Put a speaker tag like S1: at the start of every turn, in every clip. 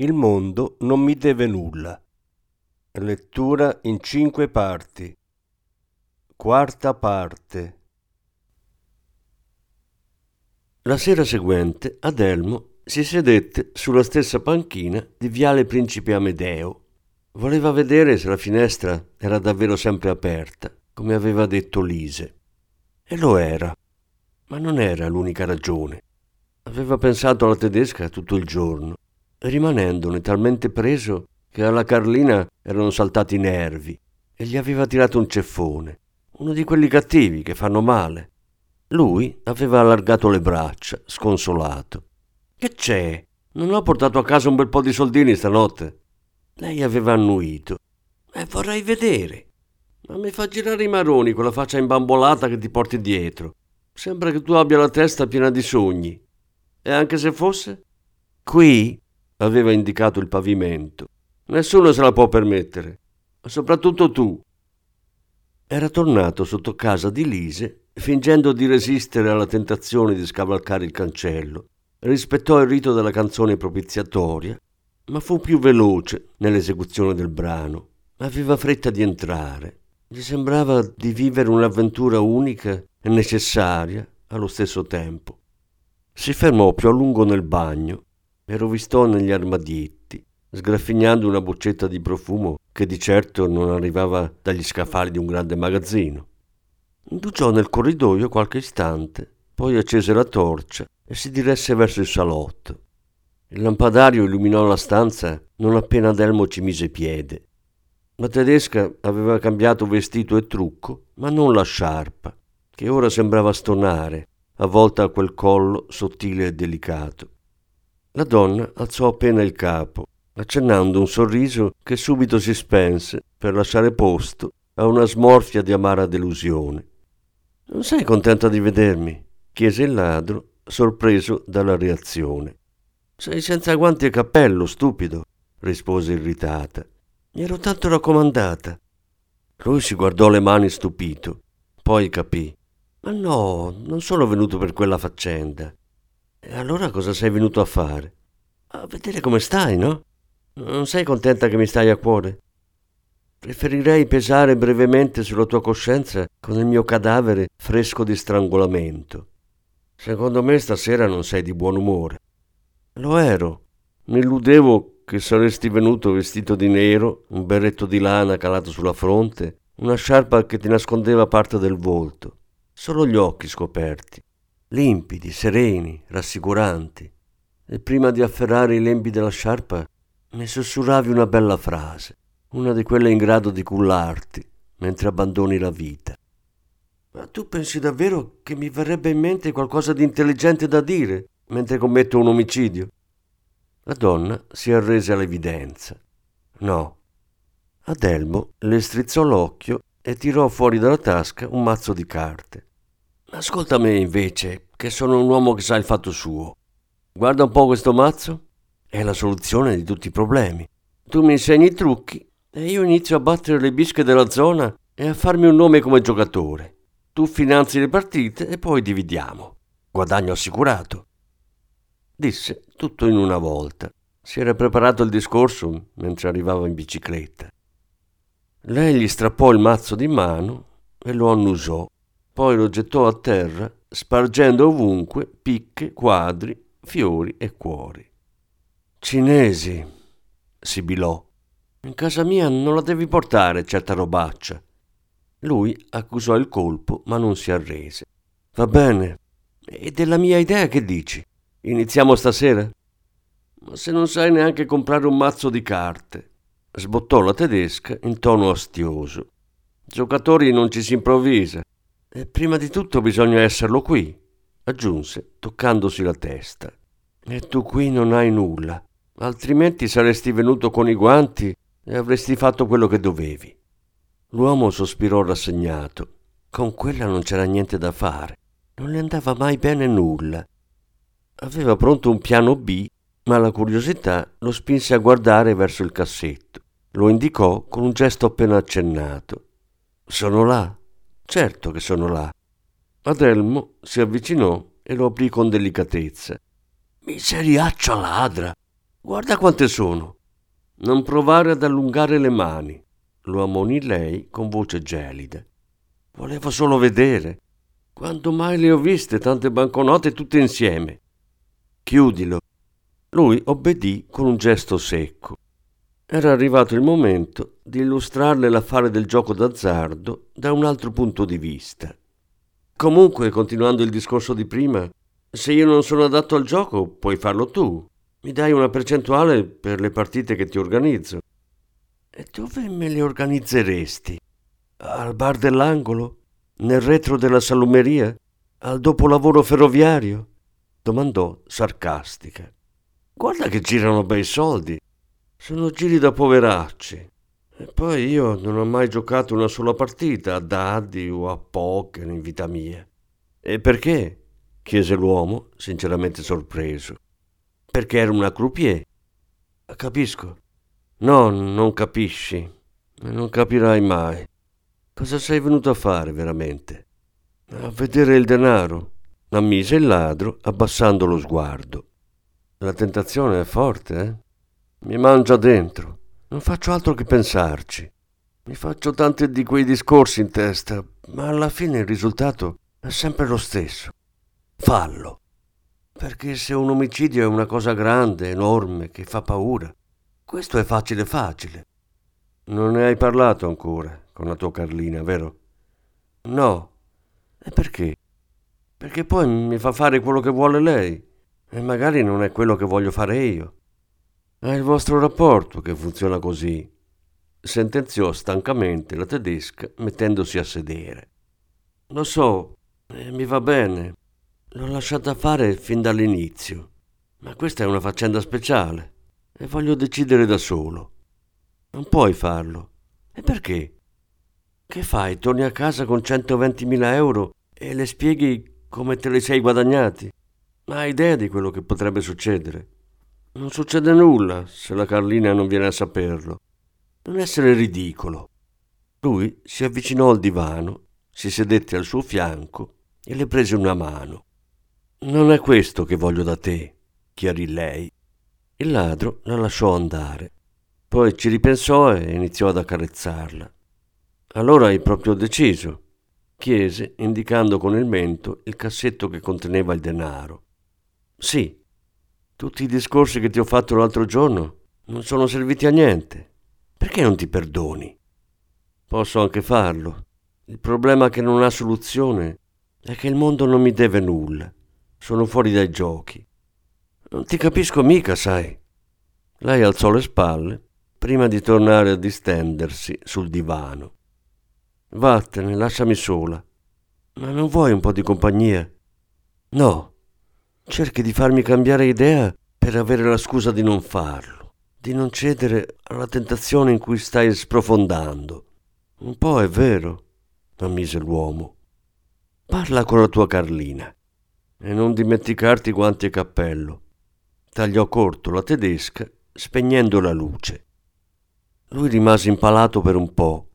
S1: il mondo non mi deve nulla. Lettura in cinque parti. Quarta parte. La sera seguente Adelmo si sedette sulla stessa panchina di Viale Principe Amedeo. Voleva vedere se la finestra era davvero sempre aperta, come aveva detto Lise. E lo era. Ma non era l'unica ragione. Aveva pensato alla tedesca tutto il giorno rimanendone talmente preso che alla Carlina erano saltati i nervi e gli aveva tirato un ceffone, uno di quelli cattivi che fanno male. Lui aveva allargato le braccia, sconsolato. Che c'è? Non ho portato a casa un bel po' di soldini stanotte. Lei aveva annuito. E vorrei vedere. Ma mi fa girare i maroni quella faccia imbambolata che ti porti dietro. Sembra che tu abbia la testa piena di sogni. E anche se fosse? Qui aveva indicato il pavimento. Nessuno se la può permettere, soprattutto tu. Era tornato sotto casa di Lise, fingendo di resistere alla tentazione di scavalcare il cancello. Rispettò il rito della canzone propiziatoria, ma fu più veloce nell'esecuzione del brano. Aveva fretta di entrare. Gli sembrava di vivere un'avventura unica e necessaria allo stesso tempo. Si fermò più a lungo nel bagno e rovistò negli armadietti, sgraffignando una boccetta di profumo che di certo non arrivava dagli scaffali di un grande magazzino. Indugiò nel corridoio qualche istante, poi accese la torcia e si diresse verso il salotto. Il lampadario illuminò la stanza non appena Adelmo ci mise piede. La tedesca aveva cambiato vestito e trucco, ma non la sciarpa, che ora sembrava stonare, avvolta a quel collo sottile e delicato. La donna alzò appena il capo, accennando un sorriso che subito si spense per lasciare posto a una smorfia di amara delusione. Non sei contenta di vedermi? chiese il ladro, sorpreso dalla reazione. Sei senza guanti e cappello, stupido, rispose irritata. Mi ero tanto raccomandata. Lui si guardò le mani stupito, poi capì. Ma no, non sono venuto per quella faccenda. E allora cosa sei venuto a fare? A vedere come stai, no? Non sei contenta che mi stai a cuore? Preferirei pesare brevemente sulla tua coscienza con il mio cadavere fresco di strangolamento. Secondo me stasera non sei di buon umore. Lo ero. Mi illudevo che saresti venuto vestito di nero, un berretto di lana calato sulla fronte, una sciarpa che ti nascondeva parte del volto, solo gli occhi scoperti limpidi, sereni, rassicuranti, e prima di afferrare i lembi della sciarpa mi sussurravi una bella frase, una di quelle in grado di cullarti mentre abbandoni la vita. Ma tu pensi davvero che mi verrebbe in mente qualcosa di intelligente da dire mentre commetto un omicidio? La donna si arrese all'evidenza. No. Adelmo le strizzò l'occhio e tirò fuori dalla tasca un mazzo di carte. Ascolta me invece, che sono un uomo che sa il fatto suo. Guarda un po' questo mazzo. È la soluzione di tutti i problemi. Tu mi insegni i trucchi e io inizio a battere le bische della zona e a farmi un nome come giocatore. Tu finanzi le partite e poi dividiamo. Guadagno assicurato. Disse tutto in una volta. Si era preparato il discorso mentre arrivava in bicicletta. Lei gli strappò il mazzo di mano e lo annusò poi lo gettò a terra, spargendo ovunque picche, quadri, fiori e cuori. Cinesi, sibilò. In casa mia non la devi portare certa robaccia. Lui accusò il colpo, ma non si arrese. Va bene. E della mia idea che dici? Iniziamo stasera? Ma se non sai neanche comprare un mazzo di carte, sbottò la tedesca in tono astioso. Giocatori non ci si improvvisa. E prima di tutto bisogna esserlo qui, aggiunse, toccandosi la testa. E tu qui non hai nulla. altrimenti saresti venuto con i guanti e avresti fatto quello che dovevi. L'uomo sospirò rassegnato. Con quella non c'era niente da fare. Non le andava mai bene nulla. Aveva pronto un piano B, ma la curiosità lo spinse a guardare verso il cassetto. Lo indicò con un gesto appena accennato. Sono là. Certo che sono là. Adelmo si avvicinò e lo aprì con delicatezza. Miseriaccia ladra! Guarda quante sono! Non provare ad allungare le mani, lo ammonì lei con voce gelida. Volevo solo vedere. Quando mai le ho viste tante banconote tutte insieme? Chiudilo. Lui obbedì con un gesto secco. Era arrivato il momento di illustrarle l'affare del gioco d'azzardo da un altro punto di vista. Comunque, continuando il discorso di prima, se io non sono adatto al gioco, puoi farlo tu. Mi dai una percentuale per le partite che ti organizzo. E dove me le organizzeresti? Al bar dell'angolo? Nel retro della salumeria? Al dopolavoro ferroviario? domandò sarcastica. Guarda che girano bei soldi. Sono giri da poveracci. E poi io non ho mai giocato una sola partita a dadi o a poker in vita mia. E perché? chiese l'uomo, sinceramente sorpreso perché era una croupier. Capisco. No, non capisci. Non capirai mai. Cosa sei venuto a fare veramente? A vedere il denaro, ammise il ladro abbassando lo sguardo. La tentazione è forte, eh? Mi mangia dentro. Non faccio altro che pensarci. Mi faccio tanti di quei discorsi in testa, ma alla fine il risultato è sempre lo stesso. Fallo. Perché se un omicidio è una cosa grande, enorme, che fa paura, questo è facile facile. Non ne hai parlato ancora con la tua Carlina, vero? No. E perché? Perché poi mi fa fare quello che vuole lei e magari non è quello che voglio fare io. È il vostro rapporto che funziona così, sentenziò stancamente la tedesca mettendosi a sedere. Lo so, e mi va bene, L'ho lasciata fare fin dall'inizio, ma questa è una faccenda speciale e voglio decidere da solo. Non puoi farlo. E perché? Che fai? Torni a casa con 120.000 euro e le spieghi come te li sei guadagnati? Ma hai idea di quello che potrebbe succedere? Non succede nulla se la Carlina non viene a saperlo. Non essere ridicolo. Lui si avvicinò al divano, si sedette al suo fianco e le prese una mano. Non è questo che voglio da te, chiarì lei. Il ladro la lasciò andare. Poi ci ripensò e iniziò ad accarezzarla. Allora hai proprio deciso? chiese, indicando con il mento il cassetto che conteneva il denaro. Sì. Tutti i discorsi che ti ho fatto l'altro giorno non sono serviti a niente. Perché non ti perdoni? Posso anche farlo. Il problema che non ha soluzione è che il mondo non mi deve nulla. Sono fuori dai giochi. Non ti capisco mica, sai. Lei alzò le spalle prima di tornare a distendersi sul divano. Vattene, lasciami sola. Ma non vuoi un po' di compagnia? No. Cerchi di farmi cambiare idea per avere la scusa di non farlo, di non cedere alla tentazione in cui stai sprofondando. Un po' è vero, ammise l'uomo. Parla con la tua Carlina. E non dimenticarti guanti e cappello. Tagliò corto la tedesca, spegnendo la luce. Lui rimase impalato per un po',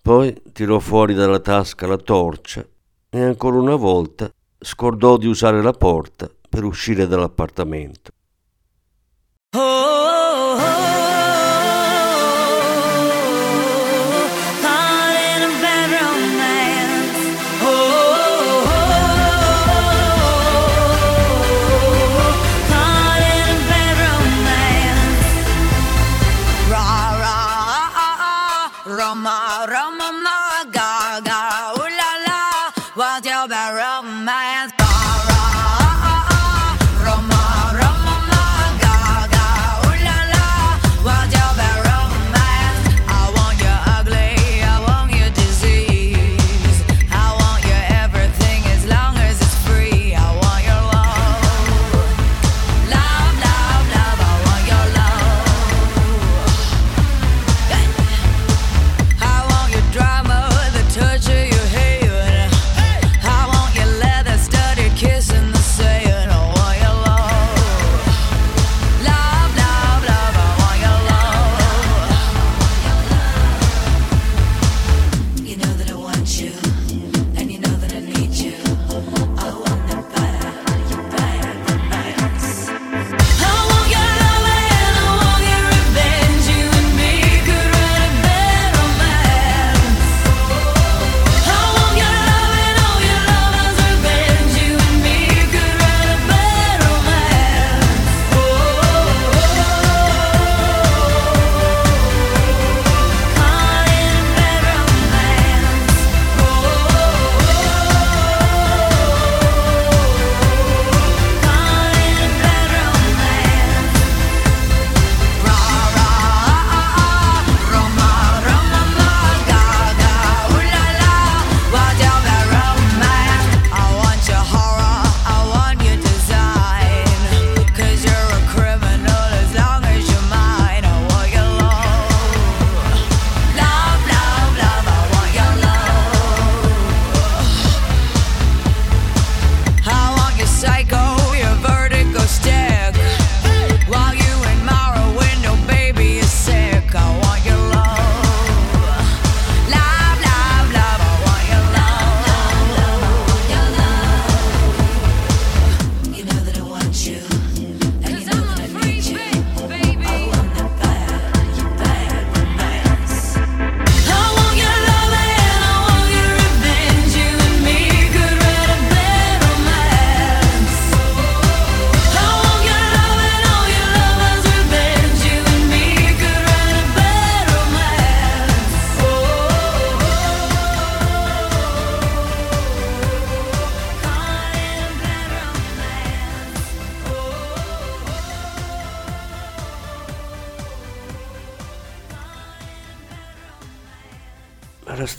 S1: poi tirò fuori dalla tasca la torcia e ancora una volta scordò di usare la porta per uscire dall'appartamento. Oh!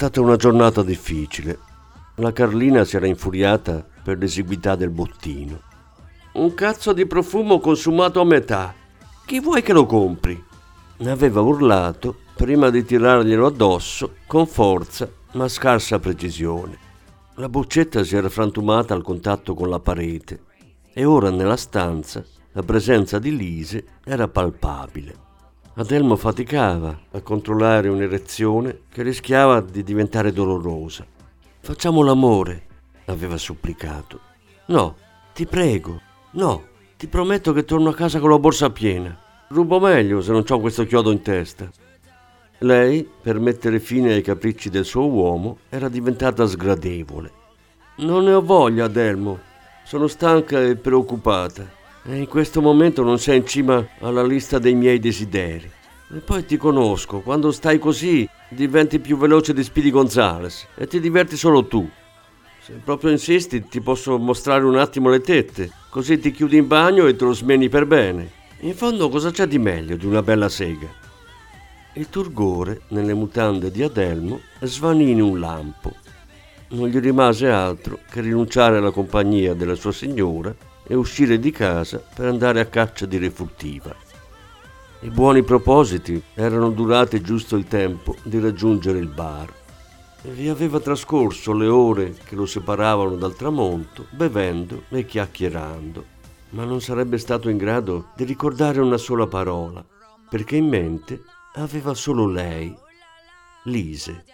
S1: Stata una giornata difficile. La Carlina si era infuriata per l'esiguità del bottino. Un cazzo di profumo consumato a metà. Chi vuoi che lo compri? Ne aveva urlato prima di tirarglielo addosso con forza ma scarsa precisione. La boccetta si era frantumata al contatto con la parete e ora nella stanza la presenza di Lise era palpabile. Adelmo faticava a controllare un'erezione che rischiava di diventare dolorosa. Facciamo l'amore, aveva supplicato. No, ti prego, no, ti prometto che torno a casa con la borsa piena. Rubo meglio se non ho questo chiodo in testa. Lei, per mettere fine ai capricci del suo uomo, era diventata sgradevole. Non ne ho voglia, Adelmo. Sono stanca e preoccupata. E in questo momento non sei in cima alla lista dei miei desideri. E poi ti conosco, quando stai così diventi più veloce di Speedy Gonzales e ti diverti solo tu. Se proprio insisti ti posso mostrare un attimo le tette, così ti chiudi in bagno e te lo smeni per bene. In fondo cosa c'è di meglio di una bella sega? Il turgore nelle mutande di Adelmo svanì in un lampo. Non gli rimase altro che rinunciare alla compagnia della sua signora e uscire di casa per andare a caccia di refurtiva. I buoni propositi erano durati giusto il tempo di raggiungere il bar. E vi aveva trascorso le ore che lo separavano dal tramonto, bevendo e chiacchierando, ma non sarebbe stato in grado di ricordare una sola parola, perché in mente aveva solo lei, Lise.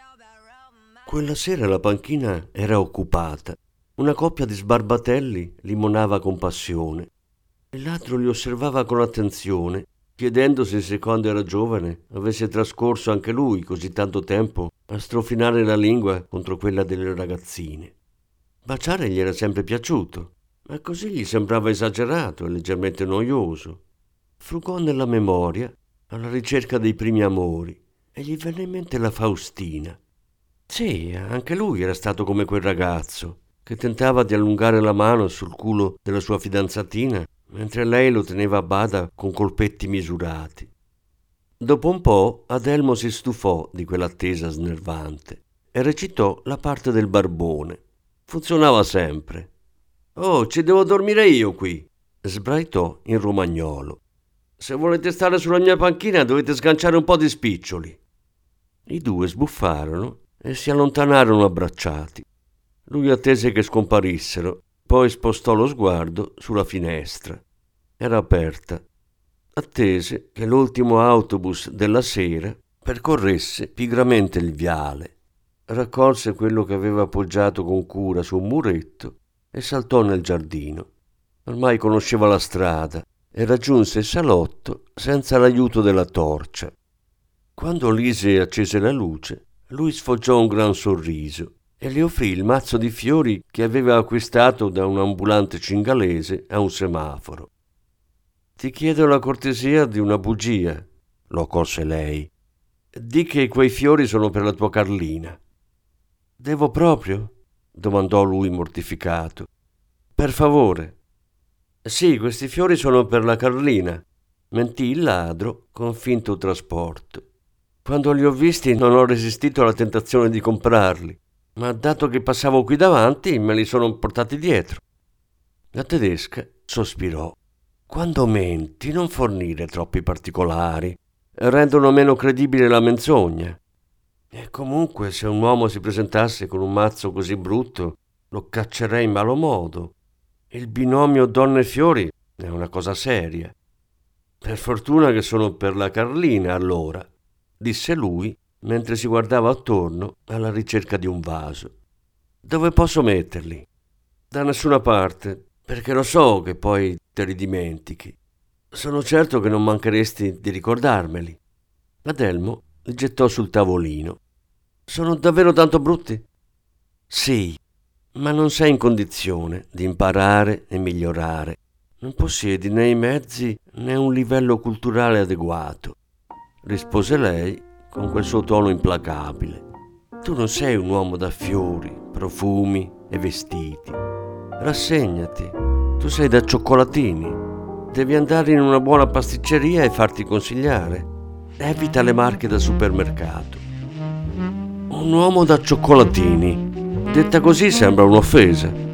S1: Quella sera la panchina era occupata una coppia di sbarbatelli limonava con passione. Il ladro li osservava con attenzione, chiedendosi se quando era giovane avesse trascorso anche lui così tanto tempo a strofinare la lingua contro quella delle ragazzine. Baciare gli era sempre piaciuto, ma così gli sembrava esagerato e leggermente noioso. Frugò nella memoria alla ricerca dei primi amori e gli venne in mente la Faustina. Sì, anche lui era stato come quel ragazzo, che tentava di allungare la mano sul culo della sua fidanzatina, mentre lei lo teneva a bada con colpetti misurati. Dopo un po' Adelmo si stufò di quell'attesa snervante e recitò la parte del barbone. Funzionava sempre. Oh, ci devo dormire io qui, sbraitò in romagnolo. Se volete stare sulla mia panchina dovete sganciare un po' di spiccioli. I due sbuffarono e si allontanarono abbracciati. Lui attese che scomparissero, poi spostò lo sguardo sulla finestra. Era aperta. Attese che l'ultimo autobus della sera percorresse pigramente il viale. Raccolse quello che aveva appoggiato con cura su un muretto e saltò nel giardino. Ormai conosceva la strada e raggiunse il salotto senza l'aiuto della torcia. Quando Lise accese la luce, lui sfoggiò un gran sorriso e le offrì il mazzo di fiori che aveva acquistato da un ambulante cingalese a un semaforo. Ti chiedo la cortesia di una bugia, lo accorse lei. Di che quei fiori sono per la tua Carlina. Devo proprio? domandò lui mortificato. Per favore. Sì, questi fiori sono per la Carlina, mentì il ladro con finto trasporto. Quando li ho visti non ho resistito alla tentazione di comprarli ma dato che passavo qui davanti me li sono portati dietro. La tedesca sospirò. Quando menti non fornire troppi particolari, rendono meno credibile la menzogna. E comunque se un uomo si presentasse con un mazzo così brutto, lo caccerei in malo modo. Il binomio donne e fiori è una cosa seria. Per fortuna che sono per la Carlina allora, disse lui mentre si guardava attorno alla ricerca di un vaso. Dove posso metterli? Da nessuna parte, perché lo so che poi te li dimentichi. Sono certo che non mancheresti di ricordarmeli. Adelmo li gettò sul tavolino. Sono davvero tanto brutti? Sì, ma non sei in condizione di imparare e migliorare. Non possiedi né i mezzi né un livello culturale adeguato, rispose lei con quel suo tono implacabile. Tu non sei un uomo da fiori, profumi e vestiti. Rassegnati, tu sei da cioccolatini. Devi andare in una buona pasticceria e farti consigliare. Evita le marche da supermercato. Un uomo da cioccolatini. Detta così sembra un'offesa.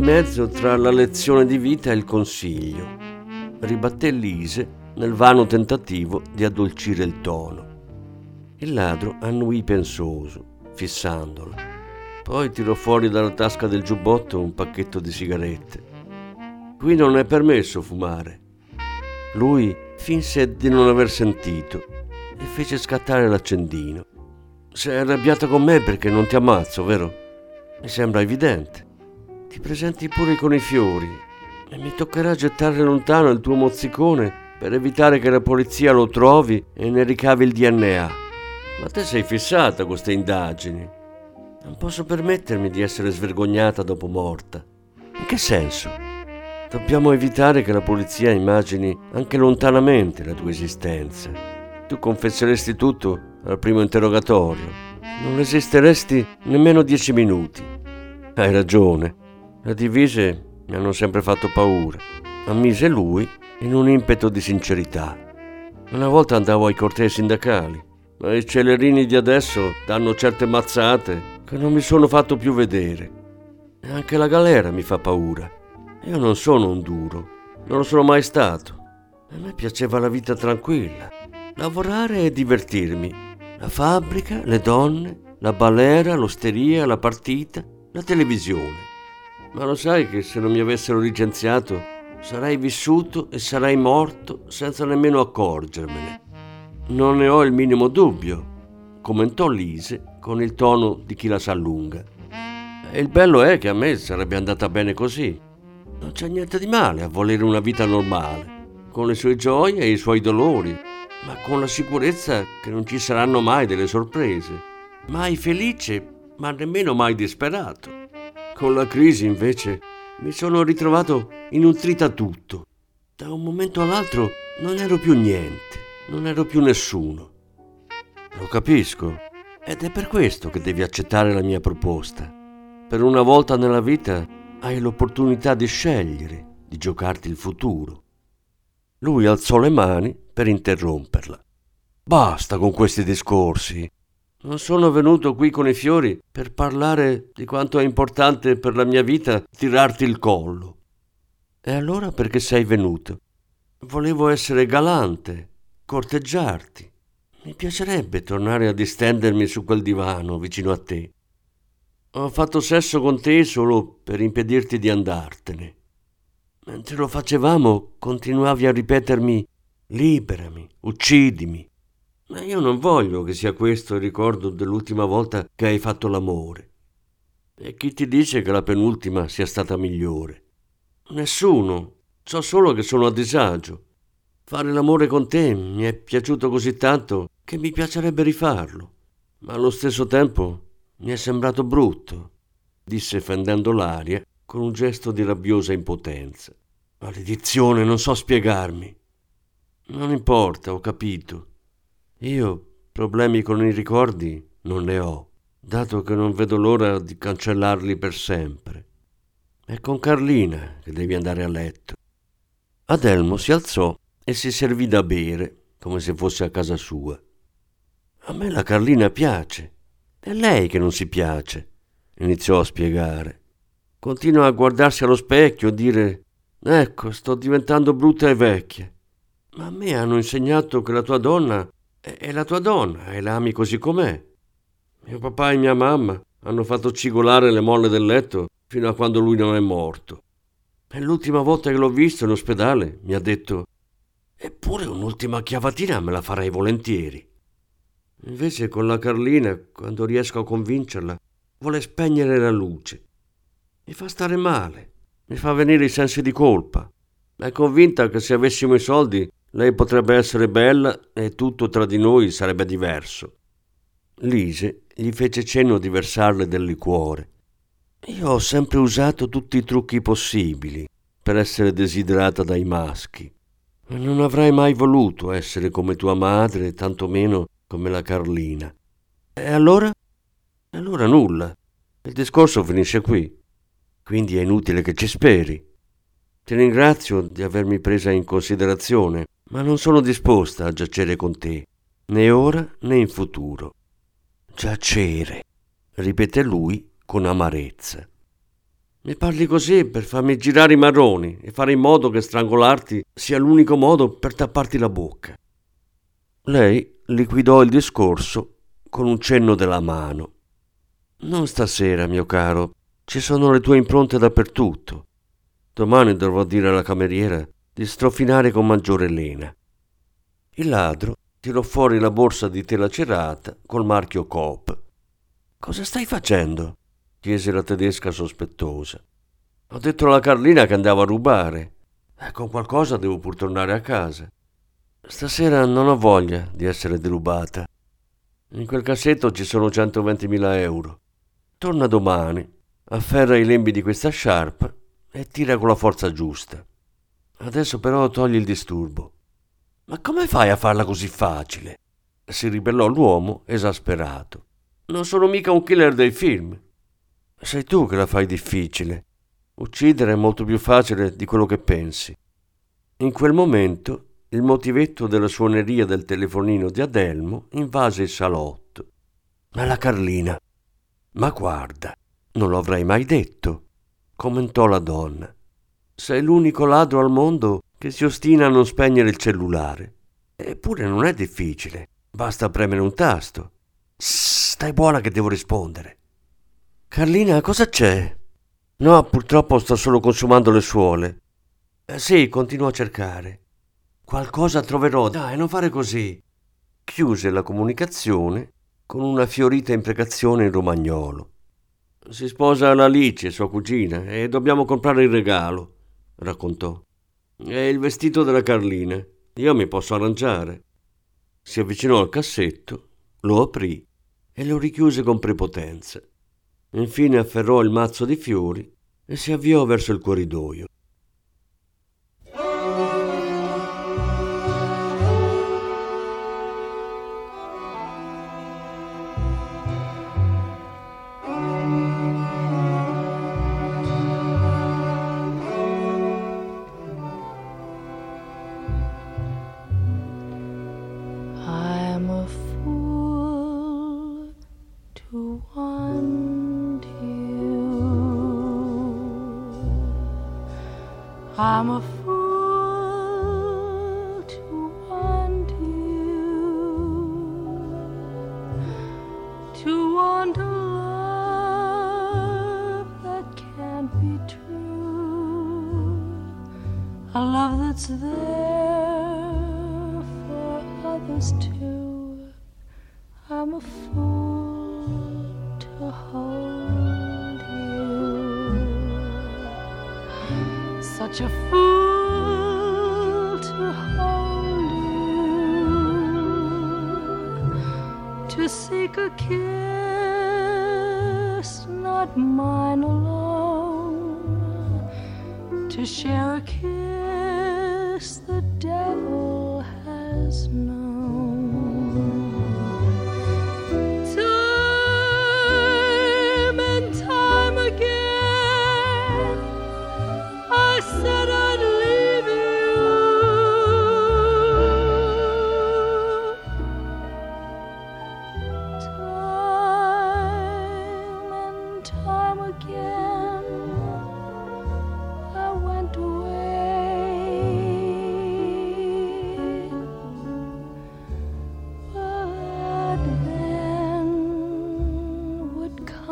S1: Di mezzo tra la lezione di vita e il consiglio, ribatté Lise nel vano tentativo di addolcire il tono. Il ladro annuì pensoso, fissandola. Poi tirò fuori dalla tasca del giubbotto un pacchetto di sigarette. Qui non è permesso fumare. Lui finse di non aver sentito e fece scattare l'accendino. Sei arrabbiata con me perché non ti ammazzo, vero? Mi sembra evidente. Ti presenti pure con i fiori e mi toccherà gettare lontano il tuo mozzicone per evitare che la polizia lo trovi e ne ricavi il DNA. Ma te sei fissata con queste indagini. Non posso permettermi di essere svergognata dopo morta. In che senso? Dobbiamo evitare che la polizia immagini anche lontanamente la tua esistenza. Tu confesseresti tutto al primo interrogatorio. Non resisteresti nemmeno dieci minuti. Hai ragione. Le divise mi hanno sempre fatto paura, ammise lui in un impeto di sincerità. Una volta andavo ai cortei sindacali, ma i celerini di adesso danno certe mazzate che non mi sono fatto più vedere. E anche la galera mi fa paura. Io non sono un duro, non lo sono mai stato. A me piaceva la vita tranquilla, lavorare e divertirmi. La fabbrica, le donne, la balera, l'osteria, la partita, la televisione. Ma lo sai che se non mi avessero licenziato sarei vissuto e sarei morto senza nemmeno accorgermene. Non ne ho il minimo dubbio, commentò Lise con il tono di chi la sa lunga. E il bello è che a me sarebbe andata bene così. Non c'è niente di male a volere una vita normale, con le sue gioie e i suoi dolori, ma con la sicurezza che non ci saranno mai delle sorprese. Mai felice, ma nemmeno mai disperato. Con la crisi, invece, mi sono ritrovato inutrita tutto. Da un momento all'altro non ero più niente, non ero più nessuno. Lo capisco, ed è per questo che devi accettare la mia proposta. Per una volta nella vita hai l'opportunità di scegliere, di giocarti il futuro. Lui alzò le mani per interromperla. Basta con questi discorsi. Non sono venuto qui con i fiori per parlare di quanto è importante per la mia vita tirarti il collo. E allora perché sei venuto? Volevo essere galante, corteggiarti. Mi piacerebbe tornare a distendermi su quel divano vicino a te. Ho fatto sesso con te solo per impedirti di andartene. Mentre lo facevamo continuavi a ripetermi liberami, uccidimi, ma io non voglio che sia questo il ricordo dell'ultima volta che hai fatto l'amore. E chi ti dice che la penultima sia stata migliore? Nessuno. So solo che sono a disagio. Fare l'amore con te mi è piaciuto così tanto che mi piacerebbe rifarlo. Ma allo stesso tempo mi è sembrato brutto, disse fendendo l'aria con un gesto di rabbiosa impotenza. Maledizione, non so spiegarmi. Non importa, ho capito. Io problemi con i ricordi non ne ho, dato che non vedo l'ora di cancellarli per sempre. È con Carlina che devi andare a letto. Adelmo si alzò e si servì da bere, come se fosse a casa sua. A me la Carlina piace. È lei che non si piace, iniziò a spiegare. Continua a guardarsi allo specchio e dire Ecco, sto diventando brutta e vecchia. Ma a me hanno insegnato che la tua donna è la tua donna e la ami così com'è. Mio papà e mia mamma hanno fatto cigolare le molle del letto fino a quando lui non è morto. E l'ultima volta che l'ho visto in ospedale mi ha detto Eppure un'ultima chiavatina me la farei volentieri. Invece con la Carlina, quando riesco a convincerla, vuole spegnere la luce. Mi fa stare male, mi fa venire i sensi di colpa. È convinta che se avessimo i soldi lei potrebbe essere bella e tutto tra di noi sarebbe diverso. Lise gli fece cenno di versarle del liquore. Io ho sempre usato tutti i trucchi possibili per essere desiderata dai maschi. Non avrei mai voluto essere come tua madre, tantomeno come la Carlina. E allora? Allora nulla. Il discorso finisce qui. Quindi è inutile che ci speri. Ti ringrazio di avermi presa in considerazione, ma non sono disposta a giacere con te, né ora né in futuro. Giacere, ripete lui con amarezza. Mi parli così per farmi girare i marroni e fare in modo che strangolarti sia l'unico modo per tapparti la bocca. Lei liquidò il discorso con un cenno della mano. Non stasera, mio caro, ci sono le tue impronte dappertutto. Domani dovrò dire alla cameriera di strofinare con maggiore lena. Il ladro tirò fuori la borsa di tela cerata col marchio Coop. Cosa stai facendo? chiese la tedesca sospettosa. Ho detto alla Carlina che andavo a rubare. E con qualcosa devo pur tornare a casa. Stasera non ho voglia di essere derubata. In quel cassetto ci sono 120.000 euro. Torna domani, afferra i lembi di questa sciarpa e tira con la forza giusta. Adesso però togli il disturbo. Ma come fai a farla così facile? si ribellò l'uomo esasperato. Non sono mica un killer dei film. Sei tu che la fai difficile. Uccidere è molto più facile di quello che pensi. In quel momento il motivetto della suoneria del telefonino di Adelmo invase il salotto. Ma la Carlina. Ma guarda, non lo avrei mai detto, commentò la donna. Sei l'unico ladro al mondo che si ostina a non spegnere il cellulare. Eppure non è difficile, basta premere un tasto. Stai buona che devo rispondere. Carlina, cosa c'è? No, purtroppo sto solo consumando le suole. Eh, sì, continuo a cercare. Qualcosa troverò. Dai, non fare così. Chiuse la comunicazione con una fiorita imprecazione in romagnolo. Si sposa l'Alice, sua cugina, e dobbiamo comprare il regalo, raccontò. È il vestito della Carlina. Io mi posso arrangiare. Si avvicinò al cassetto, lo aprì e lo richiuse con prepotenza. Infine afferrò il mazzo di fiori e si avviò verso il corridoio. I'm arme such a fool to hold you, to seek a kiss, not mine alone, to share a kiss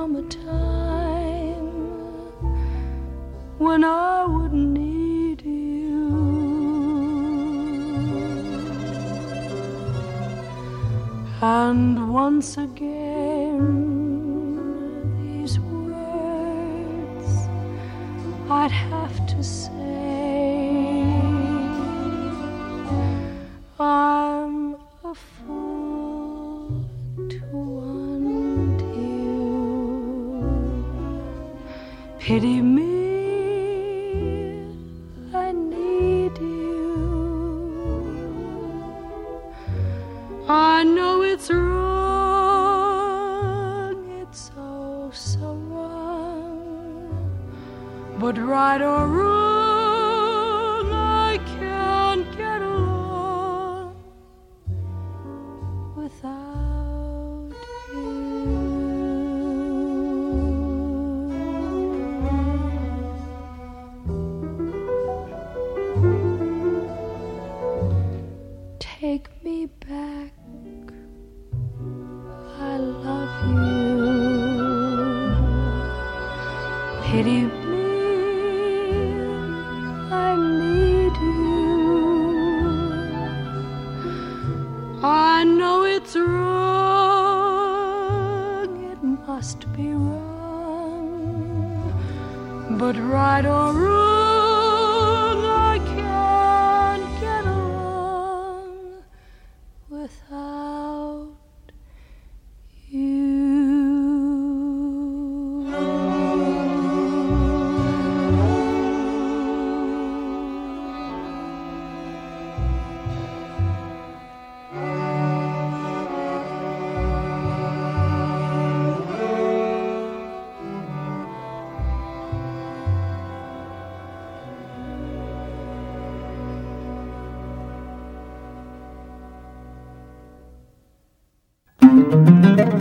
S1: come a time when I would need you. And once again, these words
S2: I'd have to say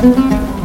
S1: Thank you.